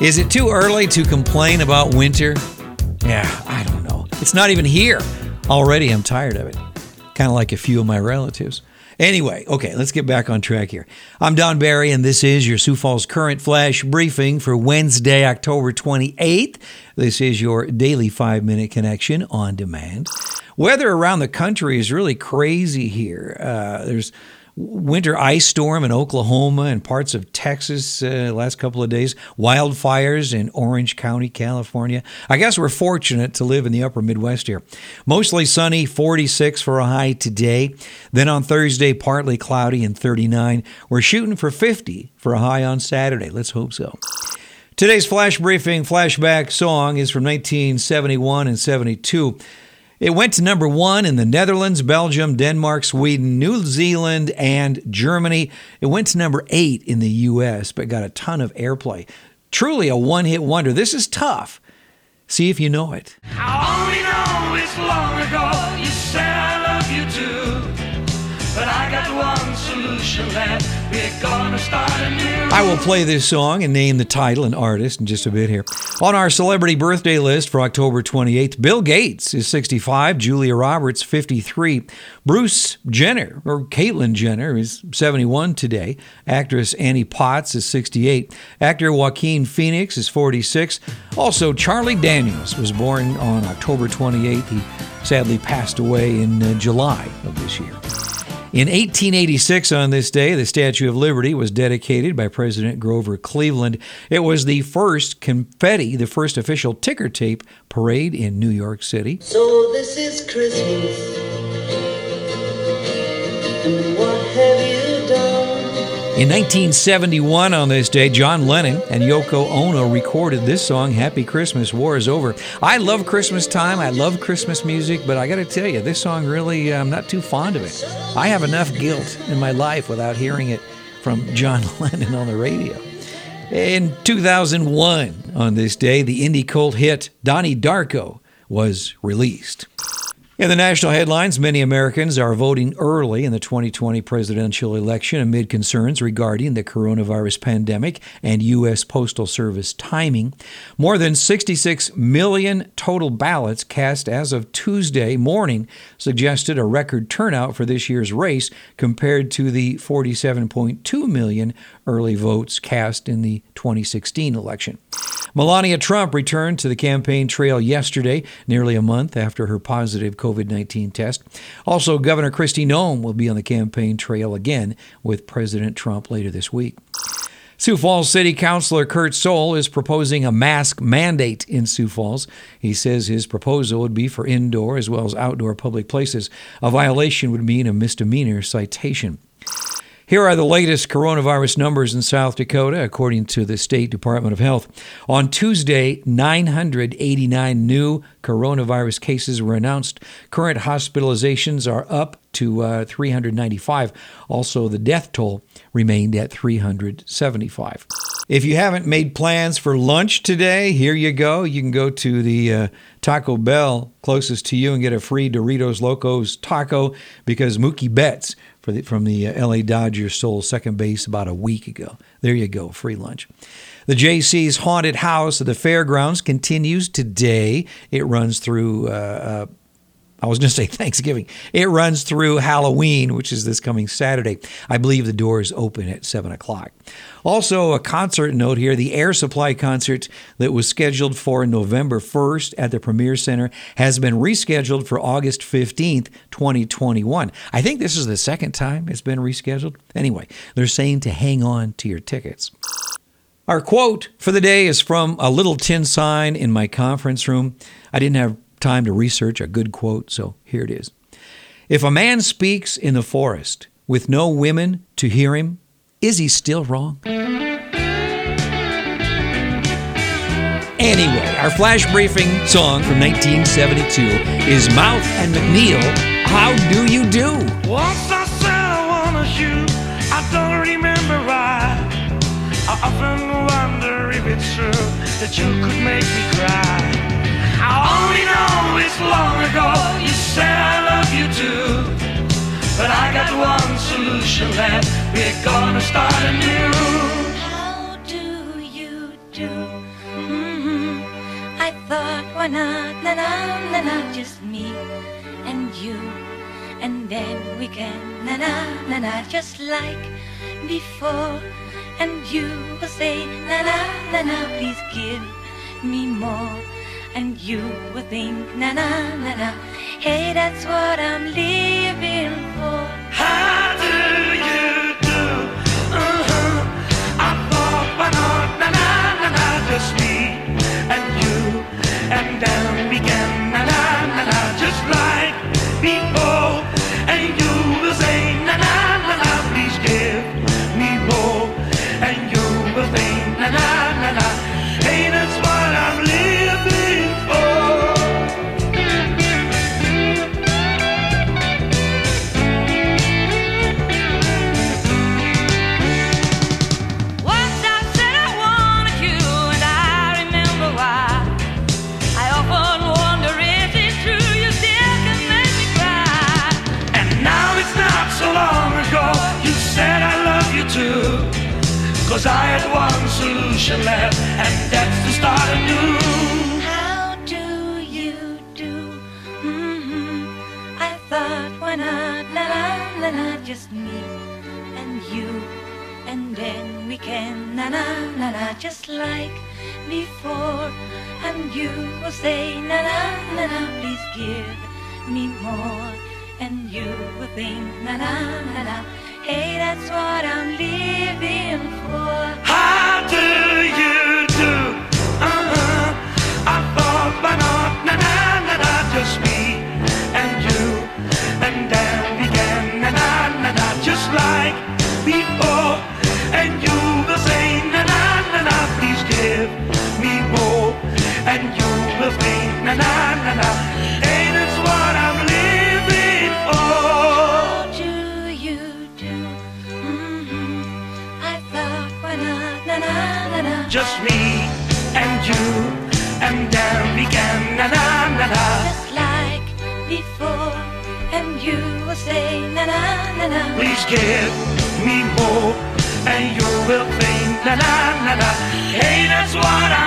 Is it too early to complain about winter? Yeah, I don't know. It's not even here. Already, I'm tired of it. Kind of like a few of my relatives. Anyway, okay, let's get back on track here. I'm Don Barry, and this is your Sioux Falls Current Flash briefing for Wednesday, October 28th. This is your daily five minute connection on demand. Weather around the country is really crazy here. Uh, there's winter ice storm in Oklahoma and parts of Texas uh, last couple of days, wildfires in Orange County, California. I guess we're fortunate to live in the upper Midwest here. Mostly sunny, 46 for a high today. Then on Thursday, partly cloudy and 39. We're shooting for 50 for a high on Saturday. Let's hope so. Today's flash briefing flashback song is from 1971 and 72. It went to number one in the Netherlands, Belgium, Denmark, Sweden, New Zealand, and Germany. It went to number eight in the US, but got a ton of airplay. Truly a one hit wonder. This is tough. See if you know it. I will play this song and name the title and artist in just a bit here. On our celebrity birthday list for October 28th, Bill Gates is 65, Julia Roberts 53, Bruce Jenner or Caitlyn Jenner is 71 today, actress Annie Potts is 68, actor Joaquin Phoenix is 46. Also, Charlie Daniels was born on October 28th. He sadly passed away in uh, July of this year. In 1886, on this day, the Statue of Liberty was dedicated by President Grover Cleveland. It was the first confetti, the first official ticker tape parade in New York City. So this is Christmas. In 1971, on this day, John Lennon and Yoko Ono recorded this song, Happy Christmas, War is Over. I love Christmas time. I love Christmas music, but I got to tell you, this song really, uh, I'm not too fond of it. I have enough guilt in my life without hearing it from John Lennon on the radio. In 2001, on this day, the indie cult hit Donnie Darko was released. In the national headlines, many Americans are voting early in the 2020 presidential election amid concerns regarding the coronavirus pandemic and U.S. Postal Service timing. More than 66 million total ballots cast as of Tuesday morning suggested a record turnout for this year's race compared to the 47.2 million early votes cast in the 2016 election. Melania Trump returned to the campaign trail yesterday, nearly a month after her positive COVID 19 test. Also, Governor Kristi Noem will be on the campaign trail again with President Trump later this week. Sioux Falls City Councilor Curt Soehl is proposing a mask mandate in Sioux Falls. He says his proposal would be for indoor as well as outdoor public places. A violation would mean a misdemeanor citation. Here are the latest coronavirus numbers in South Dakota, according to the State Department of Health. On Tuesday, 989 new coronavirus cases were announced. Current hospitalizations are up to uh, 395. Also, the death toll remained at 375. If you haven't made plans for lunch today, here you go. You can go to the uh, Taco Bell closest to you and get a free Doritos Locos taco because Mookie Betts the, from the uh, LA Dodgers stole second base about a week ago. There you go, free lunch. The Jaycees Haunted House at the Fairgrounds continues today. It runs through. Uh, uh, I was going to say Thanksgiving. It runs through Halloween, which is this coming Saturday. I believe the doors open at 7 o'clock. Also, a concert note here the Air Supply concert that was scheduled for November 1st at the Premier Center has been rescheduled for August 15th, 2021. I think this is the second time it's been rescheduled. Anyway, they're saying to hang on to your tickets. Our quote for the day is from a little tin sign in my conference room. I didn't have time to research a good quote, so here it is. If a man speaks in the forest with no women to hear him, is he still wrong? Anyway, our flash briefing song from 1972 is Mouth and MacNeal. How do you do? Once I said I wanna shoot, I don't remember why. I often wonder if it's true that you could make me cry. Start anew. How do you do? Hmm. I thought why not, na na na na, just me and you, and then we can, na na na na, just like before. And you will say, na na na na, please give me more. And you will think, na na na na, hey, that's what I'm living Cause I had one solution left, and that's to start anew. How do you do? hmm I thought, why not, la la la la, just me and you, and then we can, na na na na, just like before. And you will say, na na na na, please give me more. And you will think, na na na na, hey, that's what I'm living for. Uh-huh. Na na na just me and you, and then began na na na na. just like before. And you will say, na na na na. Please give me more, and you will think na na na na. Hey, that's what for.